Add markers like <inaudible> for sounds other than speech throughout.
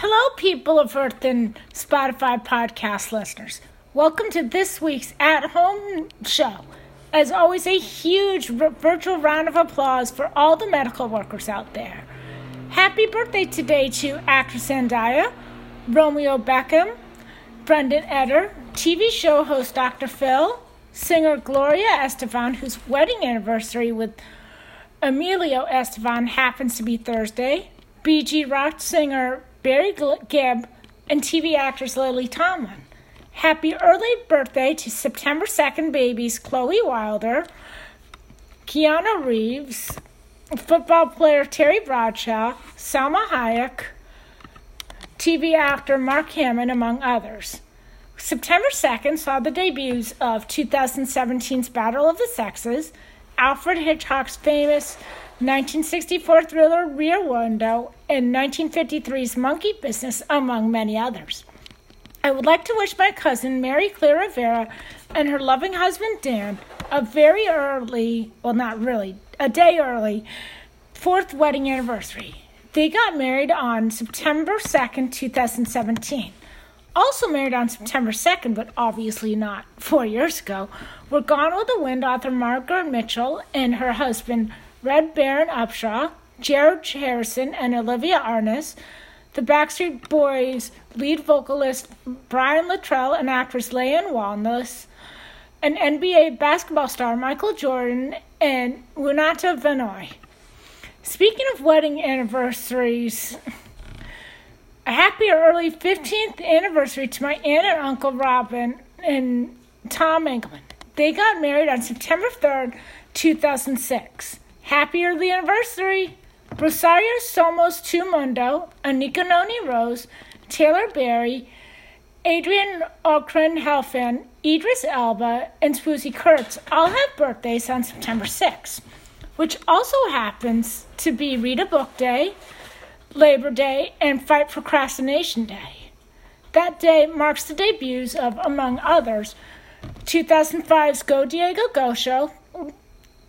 Hello, people of Earth and Spotify podcast listeners. Welcome to this week's at home show. As always, a huge virtual round of applause for all the medical workers out there. Happy birthday today to actress Zendaya, Romeo Beckham, Brendan Eder, TV show host Dr. Phil, singer Gloria Estefan, whose wedding anniversary with Emilio Estefan happens to be Thursday, Bee Gees rock singer Barry Gibb, and TV actress Lily Tomlin. Happy early birthday to September 2nd babies Chloe Wilder, Keanu Reeves, football player Terry Bradshaw, Salma Hayek, TV actor Mark Hamill, among others. September 2nd saw the debuts of 2017's Battle of the Sexes, Alfred Hitchcock's famous 1964 thriller Rear Window, and 1953's Monkey Business, among many others. I would like to wish my cousin Mary Claire Rivera and her loving husband Dan a very early, well, not really, a day early, fourth wedding anniversary. They got married on September 2nd, 2017. Also married on September 2nd, but obviously not four years ago, were Gone with the Wind author Margaret Mitchell and her husband Red Baron Upshaw, Jared Harrison, and Olivia Arnaz, the Backstreet Boys lead vocalist Brian Littrell and actress Leighanne Wallace, an NBA basketball star Michael Jordan, and Juanita Vanoy. Speaking of wedding anniversaries, a happy early 15th anniversary to my aunt and uncle Robin and Tom England. They got married on September 3rd, 2006. Happy early anniversary! Rosario Somos Tumundo, Anika Noni Rose, Taylor Berry, Adrian Okran Helfan, Idris Elba, and Swoosie Kurtz all have birthdays on September 6th, which also happens to be Read a Book Day, Labor Day, and Fight Procrastination Day. That day marks the debuts of, among others, 2005's Go Diego Go Show,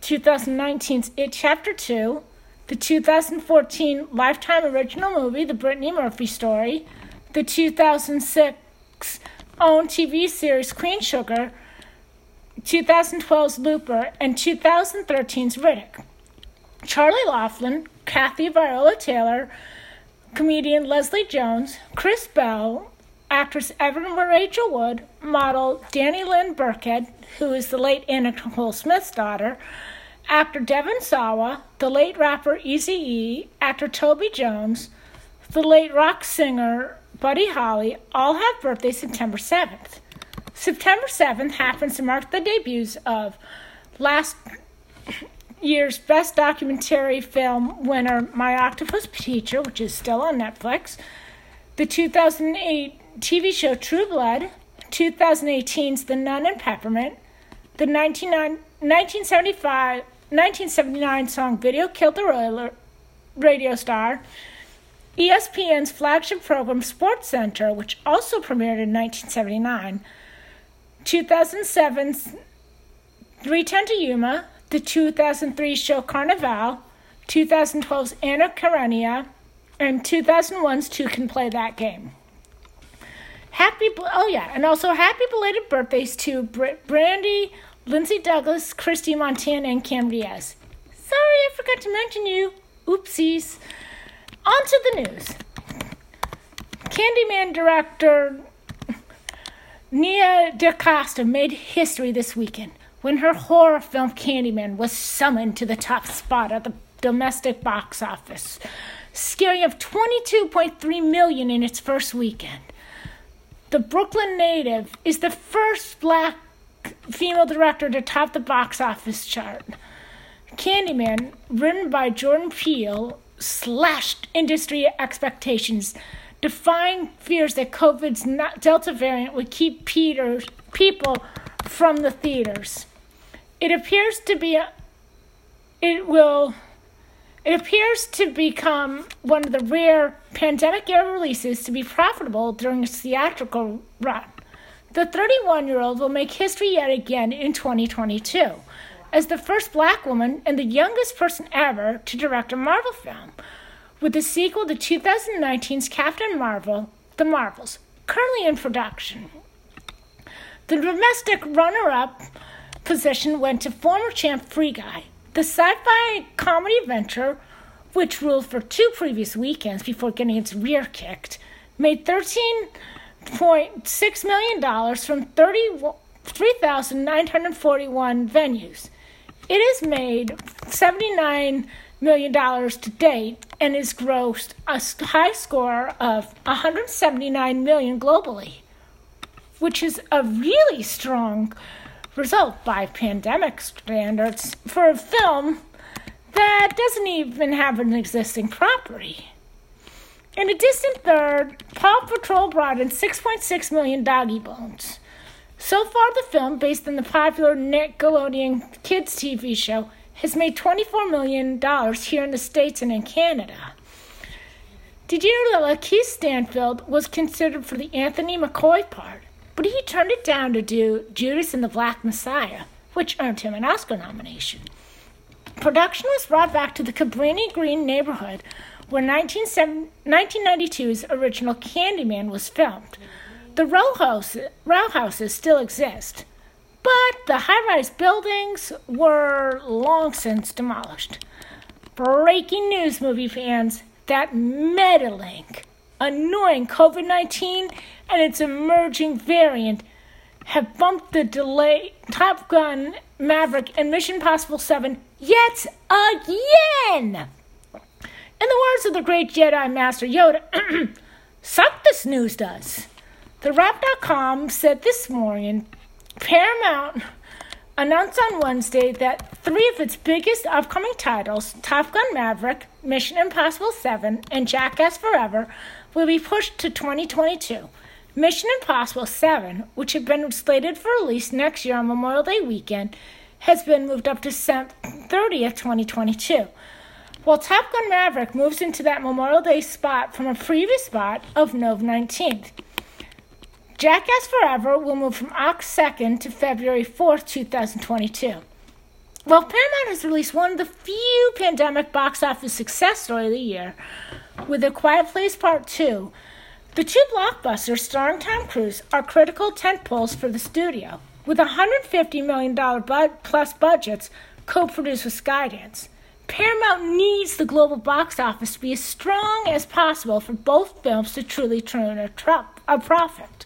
2019's It Chapter 2, the 2014 Lifetime original movie, The Brittany Murphy Story, the 2006 own TV series Queen Sugar, 2012's Looper, and 2013's Riddick. Charlie Laughlin, Kathy Viola Taylor, comedian Leslie Jones, Chris Bell, actress Evan Rachel Wood, model Dannielynn Birkhead, who is the late Anna Nicole Smith's daughter, actor Devon Sawa, the late rapper Easy E, actor Toby Jones, the late rock singer Buddy Holly all have birthdays September 7th. September 7th happens to mark the debuts of last year's Best Documentary Film winner My Octopus Teacher, which is still on Netflix, the 2008 TV show True Blood, 2018's The Nun and Peppermint, the 1975 1979 song Video Killed the Radio Star, ESPN's flagship program Sports Center, which also premiered in 1979, 2007's 3:10 to Yuma, the 2003 show Carnival, 2012's Anna Karenina, and 2001's Two Can Play That Game. Happy, oh yeah, and also happy belated birthdays to Brandy Lindsay Douglas, Christy Montana, and Cam Diaz. Sorry, I forgot to mention you. Oopsies. On to the news. Candyman director Nia DaCosta made history this weekend when her horror film Candyman was summoned to the top spot at the domestic box office, scaring of 22.3 million in its first weekend. The Brooklyn native is the first black female director to top the box office chart. Candyman, written by Jordan Peele, slashed industry expectations, defying fears that COVID's Delta variant would keep Peter, people from the theaters. It appears to be a, it will it appears to become one of the rare pandemic era releases to be profitable during its theatrical run. The 31 year old will make history yet again in 2022 as the first black woman and the youngest person ever to direct a Marvel film, with the sequel to 2019's Captain Marvel, The Marvels, currently in production. The domestic runner up position went to former champ Free Guy, the sci fi comedy adventure, which ruled for two previous weekends before getting its rear kicked, made $13.6 million from 3,941 venues. It has made $79 million to date and has grossed a high score of 179 million globally, which is a really strong result by pandemic standards for a film that doesn't even have an existing property. In a distant third, Paw Patrol brought in 6.6 million doggy bones. So far, the film, based on the popular Nickelodeon kids TV show, has made $24 million here in the States and in Canada. Did you know that Lakeith Stanfield was considered for the Anthony McCoy part, but he turned it down to do Judas and the Black Messiah, which earned him an Oscar nomination. Production was brought back to the Cabrini Green neighborhood where 1992's original Candyman was filmed. The row, house, row houses still exist, but the high rise buildings were long since demolished. Breaking news, movie fans that Metalink, annoying COVID 19 and its emerging variant have bumped the delay Top Gun, Maverick, and Mission Possible 7 yet again. In the words of the great Jedi Master Yoda, <clears throat> suck this news does. The Wrap.com said this morning Paramount announced on Wednesday that three of its biggest upcoming titles, Top Gun Maverick, Mission Impossible 7, and Jackass Forever, will be pushed to 2022. Mission Impossible 7, which had been slated for release next year on Memorial Day weekend, has been moved up to 30th, 2022. While Top Gun Maverick moves into that Memorial Day spot from a previous spot of Nov 19th. Jackass Forever will move from August 2nd to February 4th, 2022. While Paramount has released one of the few pandemic box office success stories of the year, with A Quiet Place Part 2, the two blockbusters starring Tom Cruise are critical tentpoles for the studio, with $150 million plus budgets co-produced with Skydance. Paramount needs the global box office to be as strong as possible for both films to truly turn a, tr- a profit.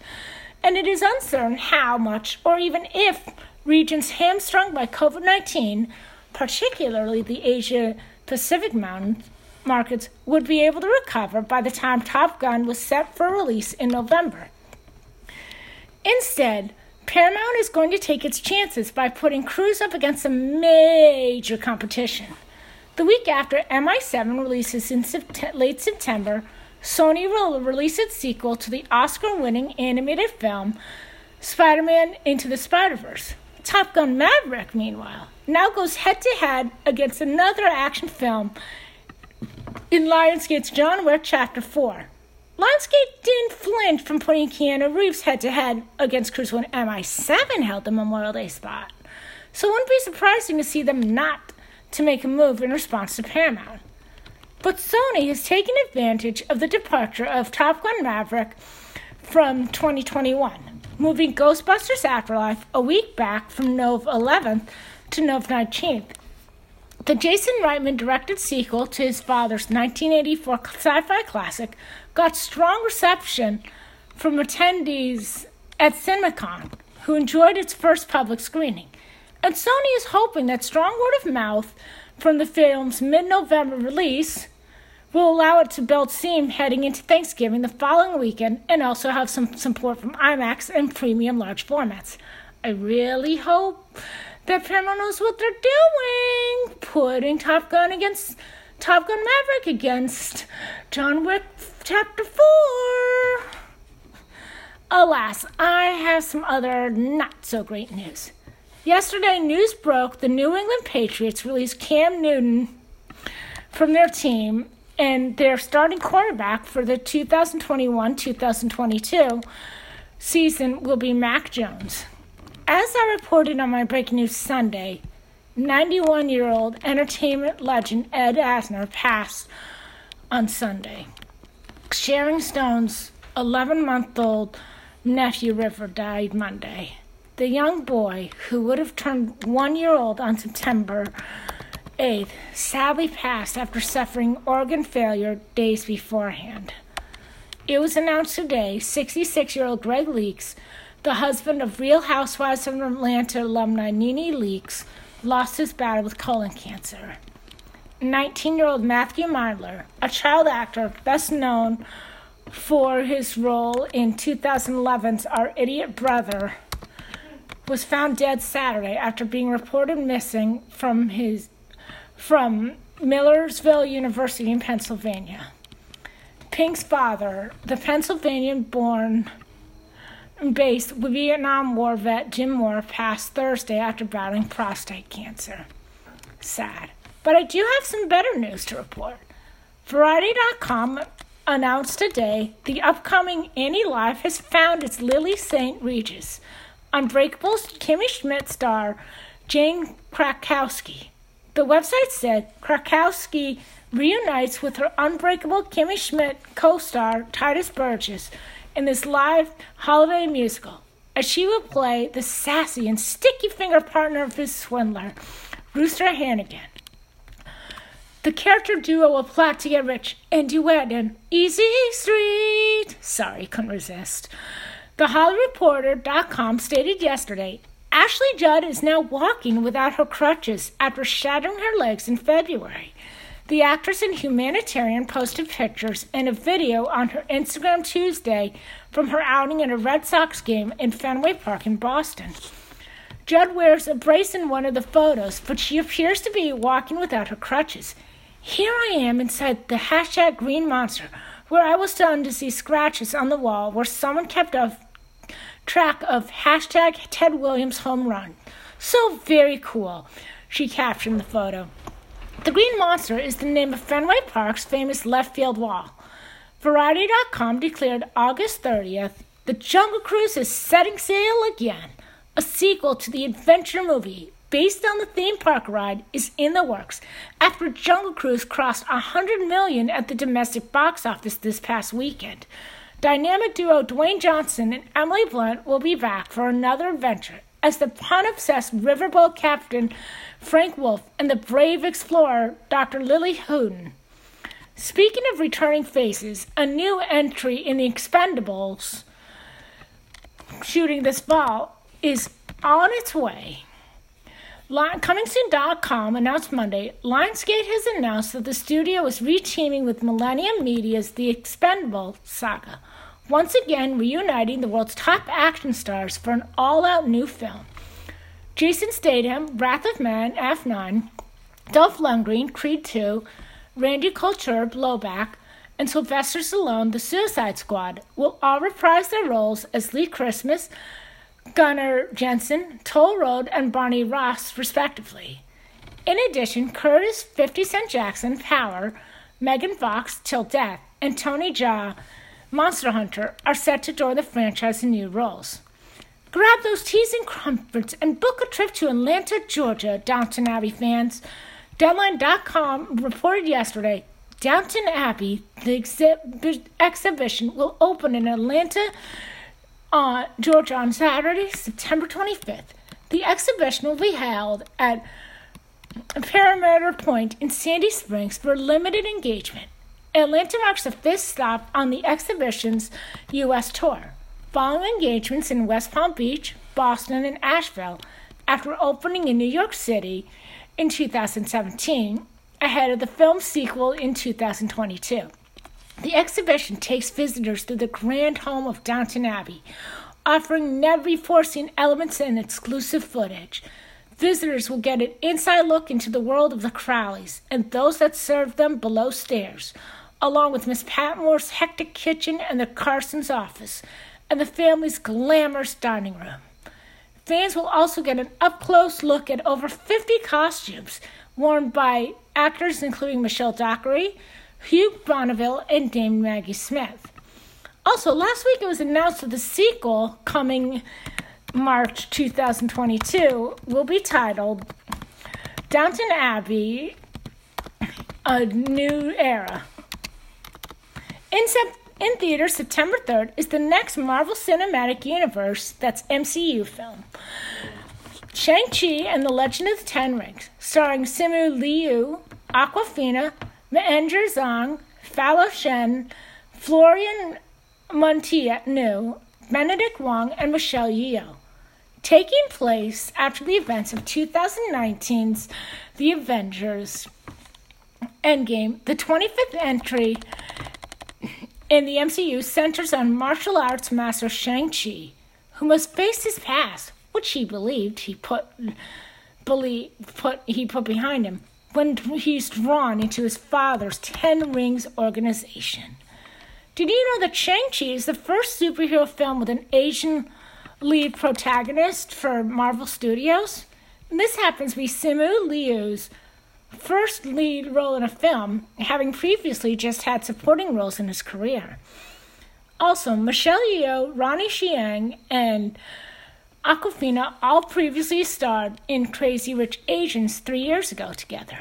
And it is uncertain how much, or even if, regions hamstrung by COVID 19, particularly the Asia Pacific mountains, markets, would be able to recover by the time Top Gun was set for release in November. Instead, Paramount is going to take its chances by putting Cruise up against some major competition. The week after MI7 releases in sept- late September, Sony will release its sequel to the Oscar winning animated film Spider Man Into the Spider Verse. Top Gun Maverick, meanwhile, now goes head to head against another action film in Lionsgate's John Wick Chapter 4. Lionsgate didn't flinch from putting Keanu Reeves head to head against Cruise when MI7 held the Memorial Day spot. So it wouldn't be surprising to see them not to make a move in response to Paramount. But Sony has taken advantage of the departure of Top Gun Maverick from 2021, moving Ghostbusters Afterlife a week back from Nov 11th to Nov 19th. The Jason Reitman directed sequel to his father's 1984 sci fi classic got strong reception from attendees at CinemaCon who enjoyed its first public screening. And Sony is hoping that strong word of mouth from the film's mid November release will allow it to build steam heading into Thanksgiving the following weekend and also have some support from IMAX and premium large formats. I really hope that Paramount knows what they're doing, putting Top Gun against Top Gun Maverick against John Wick Chapter 4. Alas, I have some other not so great news. Yesterday, news broke the New England Patriots released Cam Newton from their team, and their starting quarterback for the 2021 2022 season will be Mac Jones. As I reported on my Breaking News Sunday, 91 year old entertainment legend Ed Asner passed on Sunday. Sharon Stone's 11 month old nephew River died Monday. The young boy, who would have turned one year old on September 8th, sadly passed after suffering organ failure days beforehand. It was announced today 66 year old Greg Leakes, the husband of Real Housewives of Atlanta alumni Nene Leakes, lost his battle with colon cancer. 19 year old Matthew Mindler, a child actor best known for his role in 2011's Our Idiot Brother, was found dead Saturday after being reported missing from his from Millersville University in Pennsylvania. Pink's father, the Pennsylvania born based Vietnam War vet Jim Moore, passed Thursday after battling prostate cancer. Sad. But I do have some better news to report. Variety.com announced today the upcoming Annie Live has found its Lily St. Regis. Unbreakable's Kimmy Schmidt star Jane Krakowski. The website said Krakowski reunites with her Unbreakable Kimmy Schmidt co star Tituss Burgess in this live holiday musical, as she will play the sassy and sticky finger partner of his swindler, Rooster Hannigan. The character duo will plot to get rich and duet in Easy Street. Sorry, couldn't resist. The HollyReporter.com stated yesterday Ashley Judd is now walking without her crutches after shattering her legs in February. The actress and humanitarian posted pictures and a video on her Instagram Tuesday from her outing at a Red Sox game in Fenway Park in Boston. Judd wears a brace in one of the photos, but she appears to be walking without her crutches. Here I am inside the hashtag Green Monster, where I was stunned to see scratches on the wall where someone kept a track of hashtag Ted Williams home run. So very cool, she captioned the photo. The Green Monster is the name of Fenway Park's famous left field wall. Variety.com declared August 30th The Jungle Cruise is setting sail again. A sequel to the adventure movie based on the theme park ride is in the works after Jungle Cruise crossed 100 million at the domestic box office this past weekend. Dynamic duo Dwayne Johnson and Emily Blunt will be back for another adventure as the pun obsessed riverboat captain Frank Wolff and the brave explorer Dr. Lily Houghton. Speaking of returning faces, a new entry in the Expendables shooting this fall is on its way. ComingSoon.com announced Monday Lionsgate has announced that the studio is reteaming with Millennium Media's The Expendable saga, once again reuniting the world's top action stars for an all out new film. Jason Statham, Wrath of Man, F9, Dolph Lundgren, Creed 2, Randy Couture, Blowback, and Sylvester Stallone, The Suicide Squad, will all reprise their roles as Lee Christmas, Gunnar Jensen, Toll Road, and Barney Ross, respectively. In addition, Curtis 50 Cent Jackson, Power, Megan Fox, Till Death, and Tony Jaa, Monster Hunter, are set to join the franchise in new roles. Grab those teas and comforts and book a trip to Atlanta, Georgia, Downton Abbey fans. Deadline.com reported yesterday Downton Abbey, the exhi- exhibition, will open in Atlanta, uh, Georgia on Saturday, September 25th. The exhibition will be held at Perimeter Point in Sandy Springs for limited engagement. Atlanta marks the fifth stop on the exhibition's U.S. tour, following engagements in West Palm Beach, Boston, and Asheville after opening in New York City in 2017, ahead of the film sequel in 2022. The exhibition takes visitors through the grand home of Downton Abbey, offering never before seen elements and exclusive footage. Visitors will get an inside look into the world of the Crawleys and those that serve them below stairs, along with Miss Patmore's hectic kitchen and the Carson's office, and the family's glamorous dining room. Fans will also get an up close look at over 50 costumes worn by actors including Michelle Dockery, Hugh Bonneville, and Dame Maggie Smith. Also, last week it was announced that the sequel coming March 2022 will be titled Downton Abbey A New Era. In, sep- in theaters September 3rd is the next Marvel Cinematic Universe, that's MCU film. Shang-Chi and the Legend of the Ten Rings, starring Simu Liu, Awkwafina, Meng'er Zhang, Fala Chen, Florian Munteanu, Benedict Wong, and Michelle Yeoh. Taking place after the events of 2019's The Avengers Endgame, the 25th entry in the MCU centers on martial arts master Shang-Chi, who must face his past, which he believed he put believe, put he put behind him when he's drawn into his father's Ten Rings organization. Did you know that Shang-Chi is the first superhero film with an Asian lead protagonist for Marvel Studios? And this happens to be Simu Liu's first lead role in a film, having previously just had supporting roles in his career. Also, Michelle Yeoh, Ronnie Chieng, and Awkwafina all previously starred in Crazy Rich Asians three years ago together.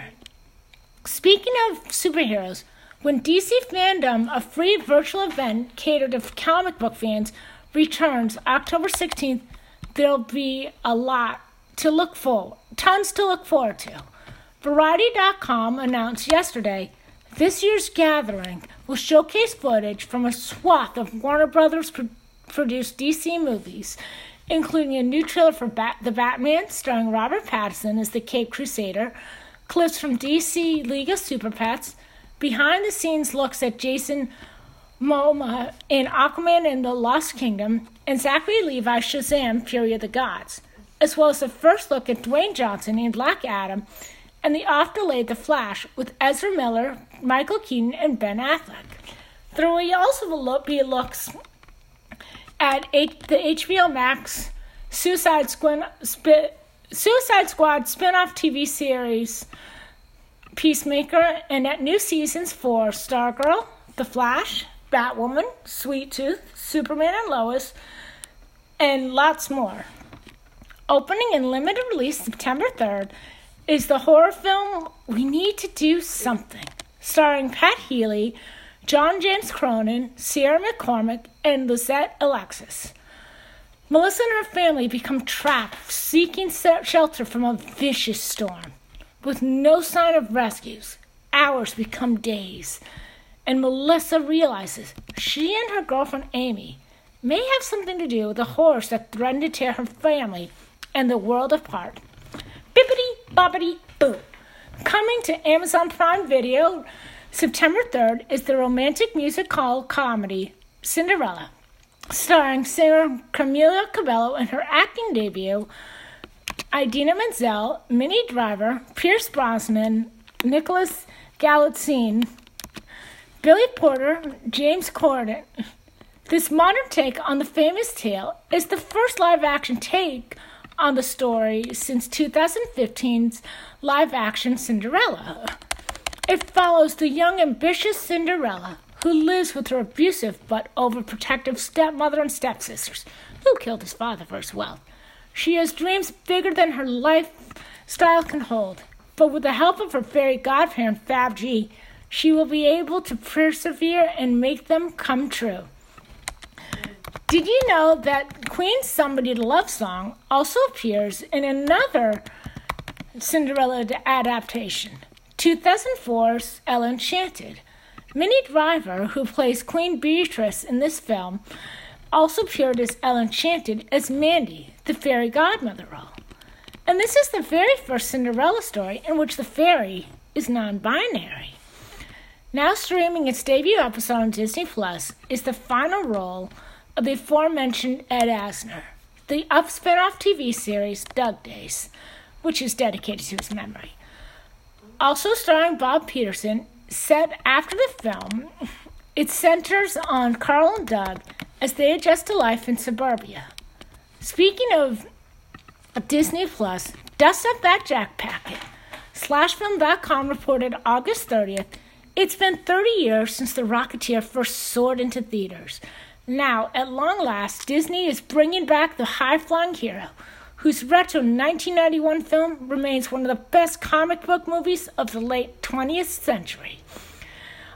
Speaking of superheroes, when DC FanDome, a free virtual event catered to comic book fans, returns October 16th, there'll be a lot to look for, tons to look forward to. Variety.com announced yesterday this year's gathering will showcase footage from a swath of Warner Brothers pro- produced DC movies, including a new trailer for Bat- The Batman starring Robert Pattinson as the Cape Crusader, clips from DC League of Super Pets, behind the scenes looks at Jason Momoa in Aquaman and the Lost Kingdom, and Zachary Levi Shazam Fury of the Gods, as well as the first look at Dwayne Johnson in Black Adam and the oft delayed The Flash with Ezra Miller, Michael Keaton, and Ben Affleck. There will also be looks at H- the HBO Max Suicide Squad, Sp- Suicide Squad spin-off TV series Peacemaker, and at new seasons for Stargirl, The Flash, Batwoman, Sweet Tooth, Superman and Lois, and lots more. Opening in limited release September 3rd is the horror film We Need to Do Something, starring Pat Healy, John James Cronin, Sierra McCormick, and Lisette Alexis. Melissa and her family become trapped, seeking shelter from a vicious storm. With no sign of rescues, hours become days, and Melissa realizes she and her girlfriend Amy may have something to do with the horrors that threaten to tear her family and the world apart. Bippity boppity boo. Coming to Amazon Prime Video September 3rd is the romantic musical comedy Cinderella, starring singer Camila Cabello in her acting debut, Idina Menzel, Minnie Driver, Pierce Brosnan, Nicholas Galitzine, Billy Porter, James Corden. This modern take on the famous tale is the first live action take on the story since 2015's live action Cinderella. It follows the young, ambitious Cinderella who lives with her abusive but overprotective stepmother and stepsisters, who killed his father for his wealth. She has dreams bigger than her lifestyle can hold, but with the help of her fairy godparent, Fab G, she will be able to persevere and make them come true. Did you know that Queen's Somebody to Love song also appears in another Cinderella adaptation, 2004's Ella Enchanted? Minnie Driver, who plays Queen Beatrice in this film, also appeared as Ella Enchanted as Mandy, the fairy godmother role. And this is the very first Cinderella story in which the fairy is non binary. Now streaming its debut episode on Disney Plus is the final role the aforementioned Ed Asner, the up spin-off TV series Dug Days, which is dedicated to his memory. Also starring Bob Peterson, set after the film, it centers on Carl and Dug as they adjust to life in suburbia. Speaking of Disney Plus, dust up that jack packet. Slashfilm.com reported August 30th it's been 30 years since The Rocketeer first soared into theaters. Now, at long last, Disney is bringing back the high flying hero, whose retro 1991 film remains one of the best comic book movies of the late 20th century.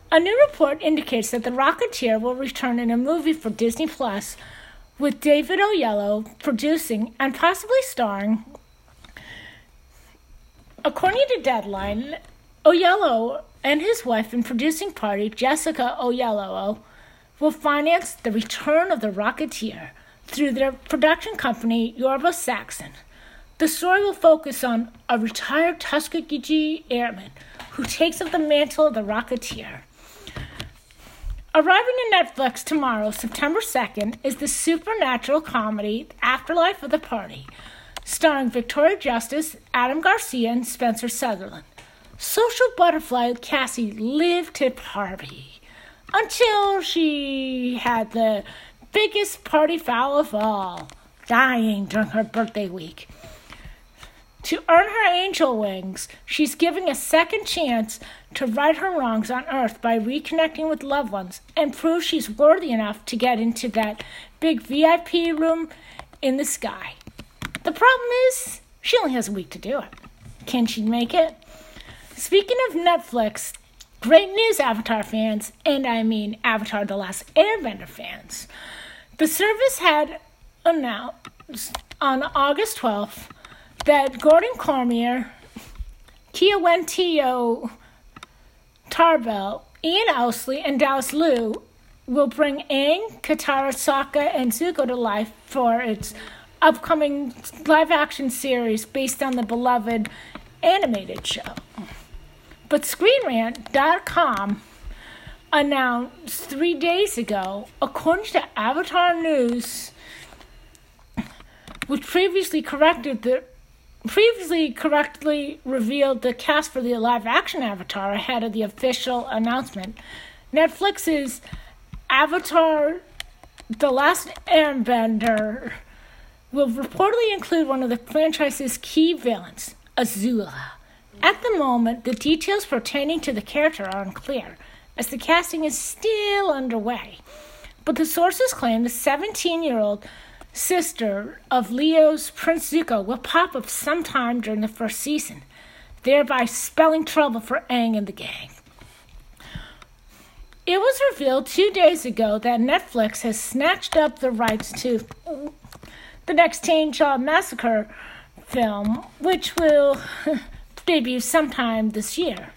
A new report indicates that The Rocketeer will return in a movie for Disney Plus with David Oyelowo producing and possibly starring. According to Deadline, Oyelowo and his wife and producing party, Jessica Oyelowo, will finance the return of the Rocketeer through their production company, Yoruba Saxon. The story will focus on a retired Tuskegee airman who takes up the mantle of the Rocketeer. Arriving to Netflix tomorrow, September 2nd, is the supernatural comedy Afterlife of the Party, starring Victoria Justice, Adam Garcia, and Spencer Sutherland. Social butterfly Cassie lived to party until she had the biggest party foul of all, dying during her birthday week. To earn her angel wings, she's giving a second chance to right her wrongs on Earth by reconnecting with loved ones and prove she's worthy enough to get into that big VIP room in the sky. The problem is, she only has a week to do it. Can she make it? Speaking of Netflix, great news, Avatar fans, and I mean Avatar The Last Airbender fans. The service had announced on August 12th that Gordon Cormier, Kiawentio Tarbell, Ian Ousley, and Dallas Liu will bring Aang, Katara, Sokka, and Zuko to life for its upcoming live action series based on the beloved animated show. But ScreenRant.com announced three days ago, according to Avatar News, which previously corrected the previously correctly revealed the cast for the live action Avatar ahead of the official announcement. Netflix's Avatar The Last Airbender will reportedly include one of the franchise's key villains, Azula. At the moment, the details pertaining to the character are unclear, as the casting is still underway. But the sources claim the 17 year old sister of Leo's Prince Zuko will pop up sometime during the first season, thereby spelling trouble for Aang and the gang. It was revealed two days ago that Netflix has snatched up the rights to the next Chainsaw Massacre film, which will <laughs> debut sometime this year.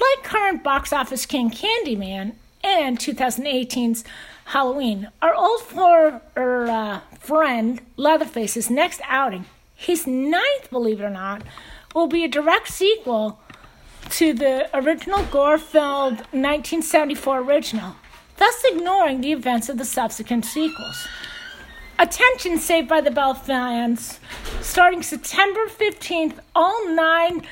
Like current box office king Candyman and 2018's Halloween, our old for, er, uh, friend Leatherface's next outing, his ninth, believe it or not, will be a direct sequel to the original gore filled 1974 original, thus ignoring the events of the subsequent sequels. Attention Saved by the Bell fans. Starting September 15th, all nine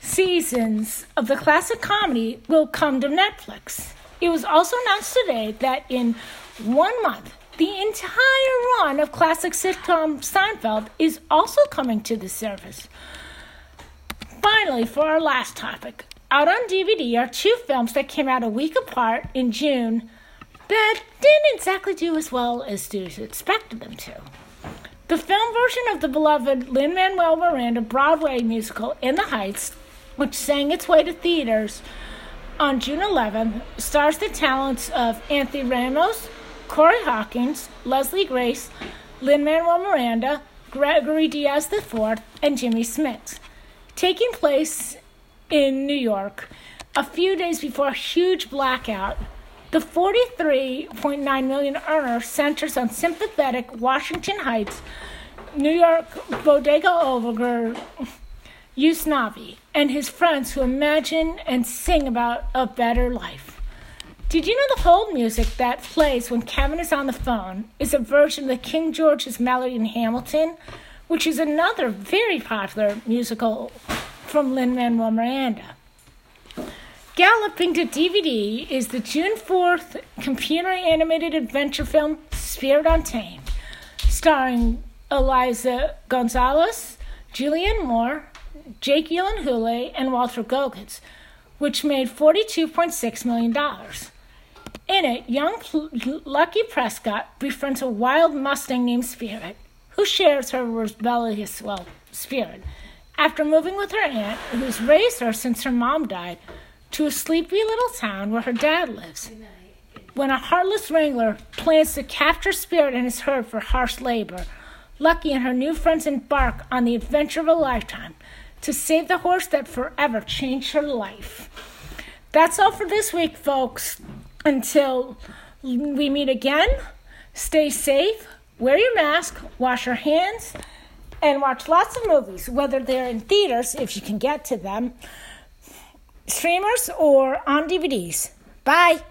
seasons of the classic comedy will come to Netflix. It was also announced today that in one month, the entire run of classic sitcom Seinfeld is also coming to the service. Finally, for our last topic, out on DVD are two films that came out a week apart in June that didn't exactly do as well as students expected them to. The film version of the beloved Lin Manuel Miranda Broadway musical In the Heights, which sang its way to theaters on June 11th, stars the talents of Anthony Ramos, Corey Hawkins, Leslie Grace, Lin Manuel Miranda, Gregory Diaz IV, and Jimmy Smits. Taking place in New York a few days before a huge blackout the 43.9 million earner centers on sympathetic Washington Heights, New York bodega owner Usnavi and his friends who imagine and sing about a better life. Did you know the hold music that plays when Kevin is on the phone is a version of the King George's melody in Hamilton, which is another very popular musical from Lin Manuel Miranda? Galloping to DVD is the June 4th computer animated adventure film Spirit Untamed, starring Eiza Gonzalez, Julianne Moore, Jake Gyllenhaal, and Walton Goggins, which made $42.6 million. In it, young Lucky Prescott befriends a wild Mustang named Spirit, who shares her rebellious well, spirit. After moving with her aunt, who's raised her since her mom died, to a sleepy little town where her dad lives. When a heartless wrangler plans to capture Spirit and his herd for harsh labor, Lucky and her new friends embark on the adventure of a lifetime to save the horse that forever changed her life. That's all for this week, folks. Until we meet again, stay safe, wear your mask, wash your hands, and watch lots of movies, whether they're in theaters, if you can get to them, streamers, or on DVDs. Bye.